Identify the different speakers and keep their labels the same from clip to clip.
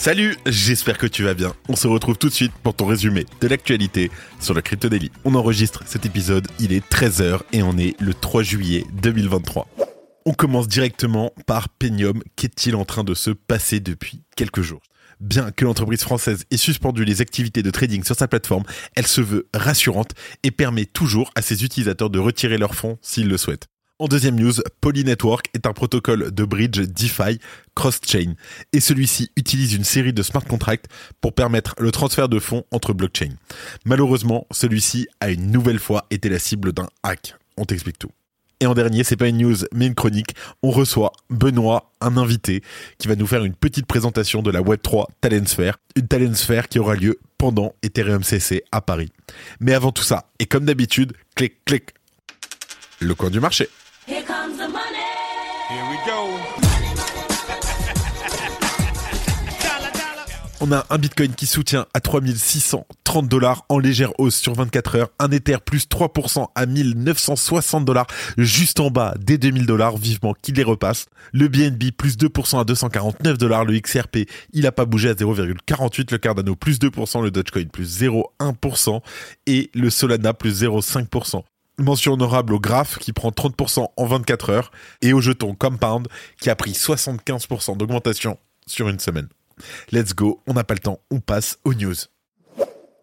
Speaker 1: Salut, j'espère que tu vas bien. On se retrouve tout de suite pour ton résumé de l'actualité sur le Crypto Daily. On enregistre cet épisode, il est 13h et on est le 3 juillet 2023. On commence directement par Penium. Qu'est-il en train de se passer depuis quelques jours? Bien que l'entreprise française ait suspendu les activités de trading sur sa plateforme, elle se veut rassurante et permet toujours à ses utilisateurs de retirer leurs fonds s'ils le souhaitent. En deuxième news, Poly Network est un protocole de bridge DeFi cross-chain et celui-ci utilise une série de smart contracts pour permettre le transfert de fonds entre blockchains. Malheureusement, celui-ci a une nouvelle fois été la cible d'un hack. On t'explique tout. Et en dernier, c'est pas une news, mais une chronique. On reçoit Benoît, un invité, qui va nous faire une petite présentation de la Web3 Talent Sphere. Une Talent Sphere qui aura lieu pendant Ethereum CC à Paris. Mais avant tout ça, et comme d'habitude, clic, clic, le coin du marché. On a un Bitcoin qui soutient à 3630 dollars en légère hausse sur 24 heures, un Ether plus 3% à 1960 dollars juste en bas des 2000 dollars, vivement qu'il les repasse. Le BNB plus 2% à 249 dollars, le XRP il a pas bougé à 0,48, le Cardano plus 2%, le Dogecoin plus 0,1% et le Solana plus 0,5%. Mention honorable au Graph qui prend 30% en 24 heures et au jeton Compound qui a pris 75% d'augmentation sur une semaine. Let's go, on n'a pas le temps, on passe aux news.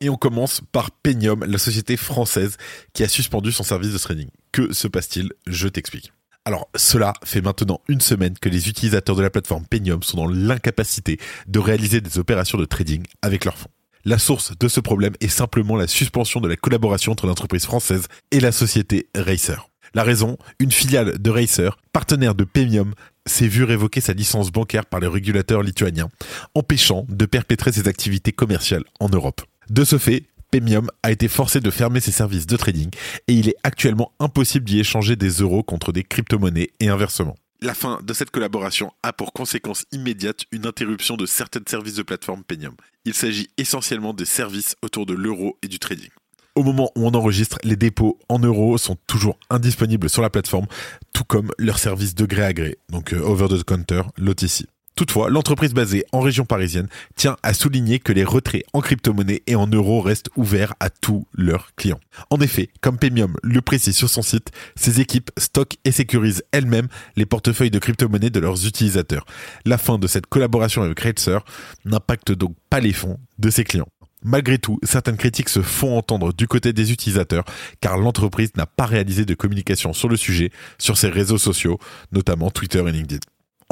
Speaker 1: Et on commence par Penium, la société française qui a suspendu son service de trading. Que se passe-t-il? Je t'explique. Alors, cela fait maintenant une semaine que les utilisateurs de la plateforme Penium sont dans l'incapacité de réaliser des opérations de trading avec leurs fonds. La source de ce problème est simplement la suspension de la collaboration entre l'entreprise française et la société Racer. La raison, une filiale de Racer, partenaire de Pemium, s'est vue révoquer sa licence bancaire par les régulateurs lituaniens, empêchant de perpétrer ses activités commerciales en Europe. De ce fait, Pemium a été forcé de fermer ses services de trading et il est actuellement impossible d'y échanger des euros contre des crypto-monnaies et inversement. La fin de cette collaboration a pour conséquence immédiate une interruption de certains services de plateforme Penium. Il s'agit essentiellement des services autour de l'euro et du trading. Au moment où on enregistre, les dépôts en euros sont toujours indisponibles sur la plateforme, tout comme leurs services de gré à gré, donc euh, over the counter, l'OTC. Toutefois, l'entreprise basée en région parisienne tient à souligner que les retraits en crypto-monnaie et en euros restent ouverts à tous leurs clients. En effet, comme Pemium le précise sur son site, ses équipes stockent et sécurisent elles-mêmes les portefeuilles de crypto-monnaie de leurs utilisateurs. La fin de cette collaboration avec Racer n'impacte donc pas les fonds de ses clients. Malgré tout, certaines critiques se font entendre du côté des utilisateurs car l'entreprise n'a pas réalisé de communication sur le sujet sur ses réseaux sociaux, notamment Twitter et LinkedIn.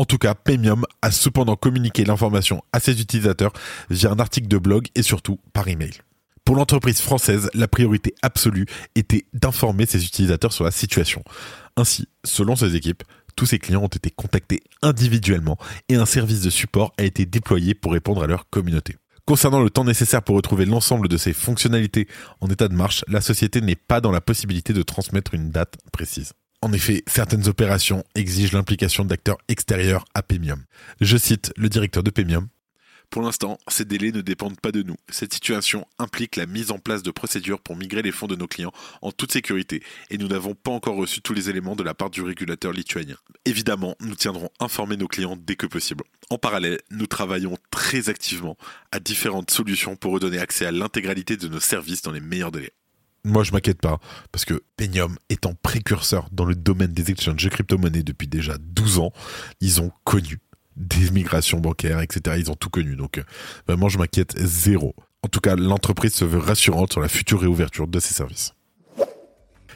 Speaker 1: En tout cas, Pemium a cependant communiqué l'information à ses utilisateurs via un article de blog et surtout par email. Pour l'entreprise française, la priorité absolue était d'informer ses utilisateurs sur la situation. Ainsi, selon ses équipes, tous ses clients ont été contactés individuellement et un service de support a été déployé pour répondre à leur communauté. Concernant le temps nécessaire pour retrouver l'ensemble de ses fonctionnalités en état de marche, la société n'est pas dans la possibilité de transmettre une date précise. En effet, certaines opérations exigent l'implication d'acteurs extérieurs à Pemium. Je cite le directeur de Pemium. Pour l'instant, ces délais ne dépendent pas de nous. Cette situation implique la mise en place de procédures pour migrer les fonds de nos clients en toute sécurité et nous n'avons pas encore reçu tous les éléments de la part du régulateur lituanien. Évidemment, nous tiendrons informer nos clients dès que possible. En parallèle, nous travaillons très activement à différentes solutions pour redonner accès à l'intégralité de nos services dans les meilleurs délais. Moi, je m'inquiète pas, parce que Penium étant précurseur dans le domaine des exchanges de crypto-monnaies depuis déjà 12 ans, ils ont connu des migrations bancaires, etc. Ils ont tout connu. Donc, euh, vraiment, je m'inquiète zéro. En tout cas, l'entreprise se veut rassurante sur la future réouverture de ses services.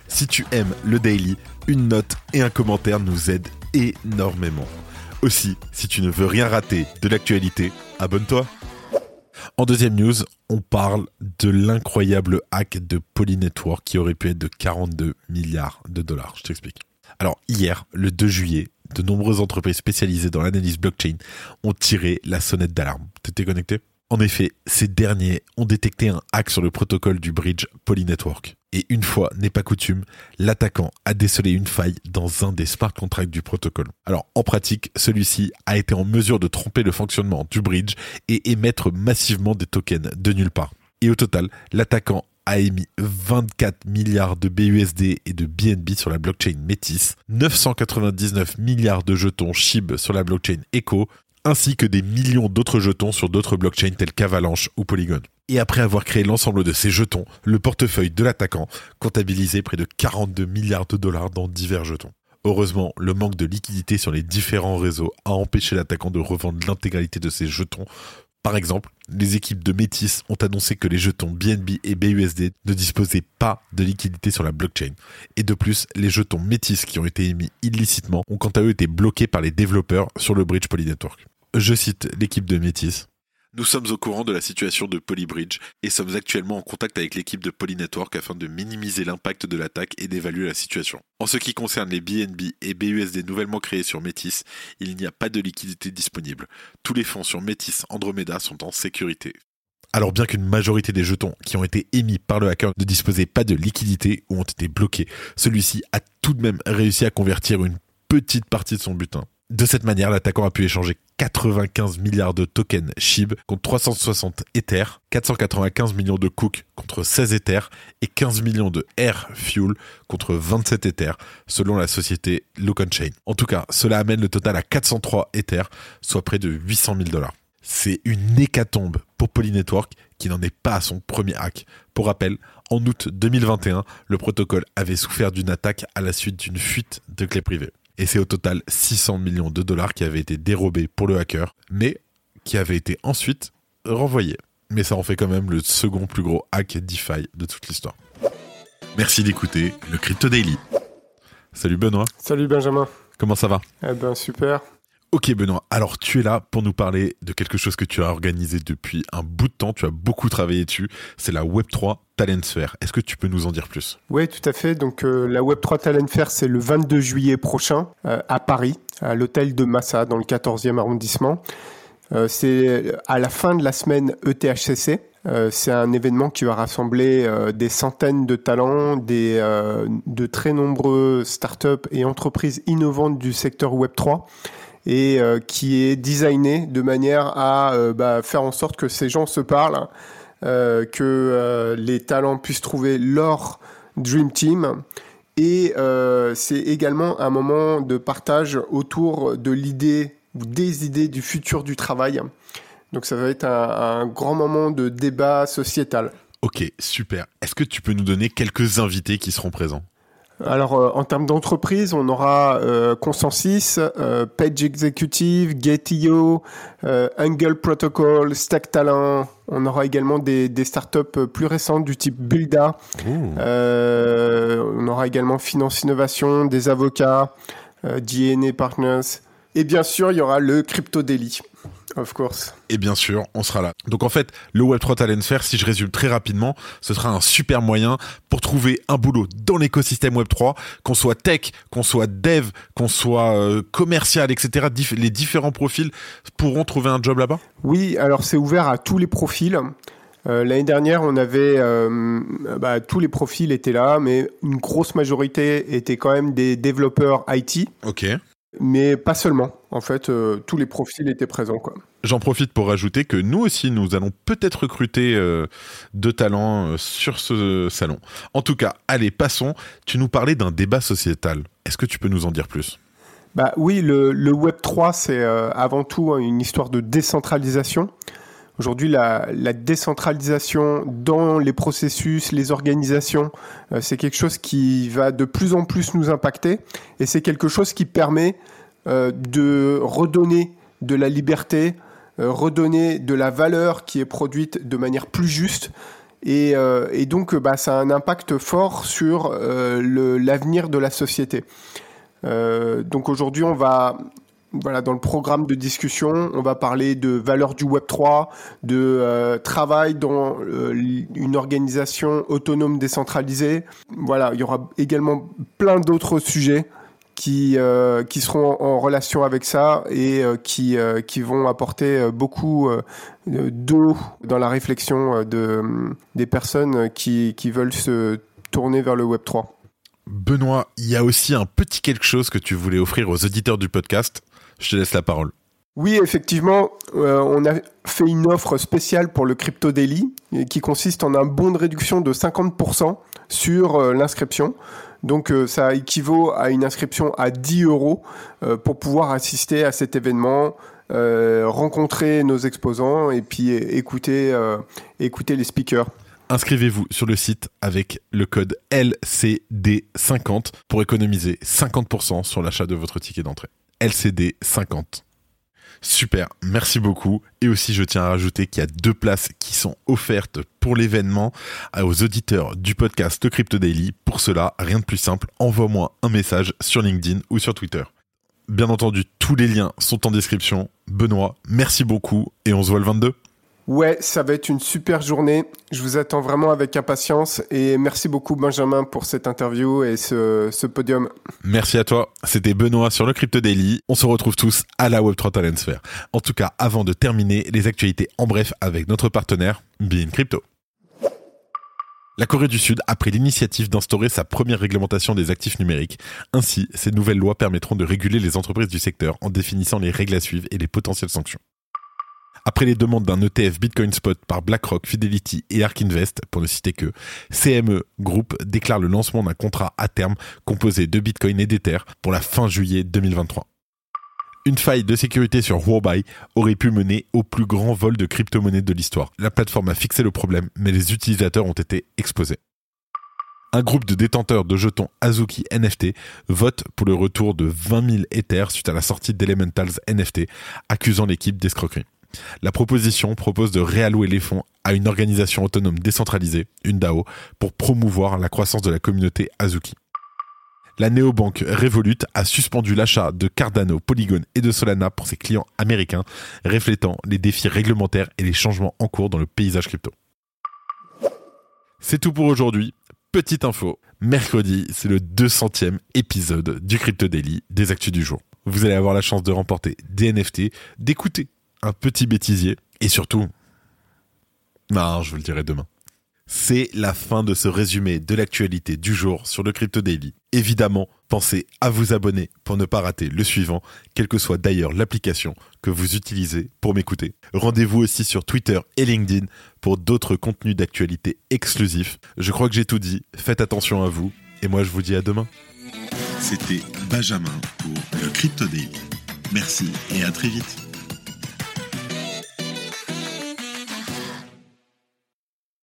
Speaker 1: Si tu aimes le daily, une note et un commentaire nous aident énormément. Aussi, si tu ne veux rien rater de l'actualité, abonne-toi. En deuxième news, on parle de l'incroyable hack de Polynetwork qui aurait pu être de 42 milliards de dollars. Je t'explique. Alors hier, le 2 juillet, de nombreuses entreprises spécialisées dans l'analyse blockchain ont tiré la sonnette d'alarme. T'étais connecté? En effet, ces derniers ont détecté un hack sur le protocole du bridge Polynetwork. Et une fois n'est pas coutume, l'attaquant a décelé une faille dans un des smart contracts du protocole. Alors en pratique, celui-ci a été en mesure de tromper le fonctionnement du bridge et émettre massivement des tokens de nulle part. Et au total, l'attaquant a émis 24 milliards de BUSD et de BNB sur la blockchain Métis, 999 milliards de jetons SHIB sur la blockchain Echo, ainsi que des millions d'autres jetons sur d'autres blockchains tels qu'Avalanche ou Polygon. Et après avoir créé l'ensemble de ces jetons, le portefeuille de l'attaquant comptabilisait près de 42 milliards de dollars dans divers jetons. Heureusement, le manque de liquidité sur les différents réseaux a empêché l'attaquant de revendre l'intégralité de ses jetons par exemple, les équipes de Métis ont annoncé que les jetons BNB et BUSD ne disposaient pas de liquidité sur la blockchain. Et de plus, les jetons Métis qui ont été émis illicitement ont quant à eux été bloqués par les développeurs sur le bridge Polynetwork. Je cite l'équipe de Métis. Nous sommes au courant de la situation de Polybridge et sommes actuellement en contact avec l'équipe de Polynetwork afin de minimiser l'impact de l'attaque et d'évaluer la situation. En ce qui concerne les BNB et BUSD nouvellement créés sur Métis, il n'y a pas de liquidité disponible. Tous les fonds sur Métis Andromeda sont en sécurité. Alors bien qu'une majorité des jetons qui ont été émis par le hacker ne disposaient pas de liquidité ou ont été bloqués, celui-ci a tout de même réussi à convertir une petite partie de son butin. De cette manière, l'attaquant a pu échanger 95 milliards de tokens SHIB contre 360 Ether, 495 millions de Cook contre 16 Ether et 15 millions de Air Fuel contre 27 Ether, selon la société Locan Chain. En tout cas, cela amène le total à 403 Ether, soit près de 800 000 dollars. C'est une hécatombe pour Polynetwork qui n'en est pas à son premier hack. Pour rappel, en août 2021, le protocole avait souffert d'une attaque à la suite d'une fuite de clés privées. Et c'est au total 600 millions de dollars qui avaient été dérobés pour le hacker, mais qui avaient été ensuite renvoyés. Mais ça en fait quand même le second plus gros hack DeFi de toute l'histoire. Merci d'écouter le Crypto Daily. Salut Benoît.
Speaker 2: Salut Benjamin.
Speaker 1: Comment ça va?
Speaker 2: Eh ben super.
Speaker 1: Ok Benoît, alors tu es là pour nous parler de quelque chose que tu as organisé depuis un bout de temps, tu as beaucoup travaillé dessus, c'est la Web3 Talent Fair. Est-ce que tu peux nous en dire plus?
Speaker 2: Oui, tout à fait. Donc euh, la Web3 Talent Fair, c'est le 22 juillet prochain euh, à Paris, à l'hôtel de Massa, dans le 14e arrondissement. Euh, c'est à la fin de la semaine ETHCC. c'est un événement qui va rassembler des centaines de talents, des, de très nombreux startups et entreprises innovantes du secteur Web3 et euh, qui est designé de manière à euh, bah, faire en sorte que ces gens se parlent, euh, que les talents puissent trouver leur Dream Team. Et c'est également un moment de partage autour de l'idée ou des idées du futur du travail. Donc ça va être un grand moment de débat sociétal.
Speaker 1: Ok, super. Est-ce que tu peux nous donner quelques invités qui seront présents?
Speaker 2: Alors, euh, en termes d'entreprise, on aura euh, Consensus, euh, Page Executive, Get.io, Angle Protocol, Stack Talent. On aura également des, des startups plus récentes du type Builda. on aura également Finance Innovation, des avocats, DNA Partners. Et bien sûr, il y aura le Crypto Daily. Of course.
Speaker 1: Et bien sûr, on sera là. Donc en fait, le Web3 Talent Fair, si je résume très rapidement, ce sera un super moyen pour trouver un boulot dans l'écosystème Web3, qu'on soit tech, qu'on soit dev, qu'on soit euh, commercial, etc. les différents profils pourront trouver un job là-bas?
Speaker 2: Oui, alors c'est ouvert à tous les profils. Euh, l'année dernière, on avait euh, bah, tous les profils étaient là, mais une grosse majorité étaient quand même des développeurs IT.
Speaker 1: Ok.
Speaker 2: Mais pas seulement. En fait, euh, tous les profils étaient présents. Quoi.
Speaker 1: J'en profite pour rajouter que nous aussi, nous allons peut-être recruter euh, de talents euh, sur ce salon. En tout cas, allez, passons. Tu nous parlais d'un débat sociétal. Est-ce que tu peux nous en dire plus?
Speaker 2: Bah oui, le, le Web 3, c'est avant tout une histoire de décentralisation. Aujourd'hui, la, décentralisation dans les processus, les organisations, euh, c'est quelque chose qui va de plus en plus nous impacter et c'est quelque chose qui permet euh, de redonner de la liberté, euh, redonner de la valeur qui est produite de manière plus juste. Et, et donc, bah, ça a un impact fort sur l'avenir de la société. donc aujourd'hui, on va voilà, dans le programme de discussion, on va parler de valeur du Web 3, de euh, travail dans euh, une organisation autonome décentralisée. Voilà, il y aura également plein d'autres sujets qui, qui seront en, relation avec ça et qui, qui vont apporter beaucoup d'eau dans la réflexion de, des personnes qui, qui veulent se tourner vers le Web 3.
Speaker 1: Benoît, il y a aussi un petit quelque chose que tu voulais offrir aux auditeurs du podcast. Je te laisse la parole.
Speaker 2: Oui, effectivement, euh, on a fait une offre spéciale pour le Crypto Daily qui consiste en un bon de réduction de 50% sur euh, l'inscription. Donc euh, ça équivaut à une inscription à 10 euros pour pouvoir assister à cet événement, rencontrer nos exposants et puis écouter, écouter les speakers.
Speaker 1: Inscrivez-vous sur le site avec le code LCD50 pour économiser 50% sur l'achat de votre ticket d'entrée. LCD50. Super, merci beaucoup. Et aussi, je tiens à rajouter qu'il y a deux places qui sont offertes pour l'événement aux auditeurs du podcast Crypto Daily. Pour cela, rien de plus simple, envoie-moi un message sur LinkedIn ou sur Twitter. Bien entendu, tous les liens sont en description. Benoît, merci beaucoup et on se voit le 22.
Speaker 2: Ouais, ça va être une super journée. Je vous attends vraiment avec impatience et merci beaucoup Benjamin pour cette interview et ce, podium.
Speaker 1: Merci à toi. C'était Benoît sur le Crypto Daily. On se retrouve tous à la Web3 Talent Sphere. En tout cas, avant de terminer, les actualités en bref avec notre partenaire, Bean Crypto. La Corée du Sud a pris l'initiative d'instaurer sa première réglementation des actifs numériques. Ainsi, ces nouvelles lois permettront de réguler les entreprises du secteur en définissant les règles à suivre et les potentielles sanctions. Après les demandes d'un ETF Bitcoin Spot par BlackRock, Fidelity et Ark Invest, pour ne citer que, CME Group déclare le lancement d'un contrat à terme composé de Bitcoin et d'Ether pour la fin juillet 2023. Une faille de sécurité sur Huobai aurait pu mener au plus grand vol de crypto-monnaies de l'histoire. La plateforme a fixé le problème, mais les utilisateurs ont été exposés. Un groupe de détenteurs de jetons Azuki NFT vote pour le retour de 20 000 Ethers suite à la sortie d'Elementals NFT, accusant l'équipe d'escroquerie. La proposition propose de réallouer les fonds à une organisation autonome décentralisée, une DAO, pour promouvoir la croissance de la communauté Azuki. La néobanque Revolut a suspendu l'achat de Cardano, Polygon et de Solana pour ses clients américains, reflétant les défis réglementaires et les changements en cours dans le paysage crypto. C'est tout pour aujourd'hui. Petite info, mercredi, c'est le 200e épisode du Crypto Daily des Actus du jour. Vous allez avoir la chance de remporter des NFT, d'écouter un petit bêtisier, et surtout, non, je vous le dirai demain. C'est la fin de ce résumé de l'actualité du jour sur le Crypto Daily. Évidemment, pensez à vous abonner pour ne pas rater le suivant, quelle que soit d'ailleurs l'application que vous utilisez pour m'écouter. Rendez-vous aussi sur Twitter et LinkedIn pour d'autres contenus d'actualité exclusifs. Je crois que j'ai tout dit, faites attention à vous, et moi je vous dis à demain.
Speaker 3: C'était Benjamin pour le Crypto Daily. Merci et à très vite.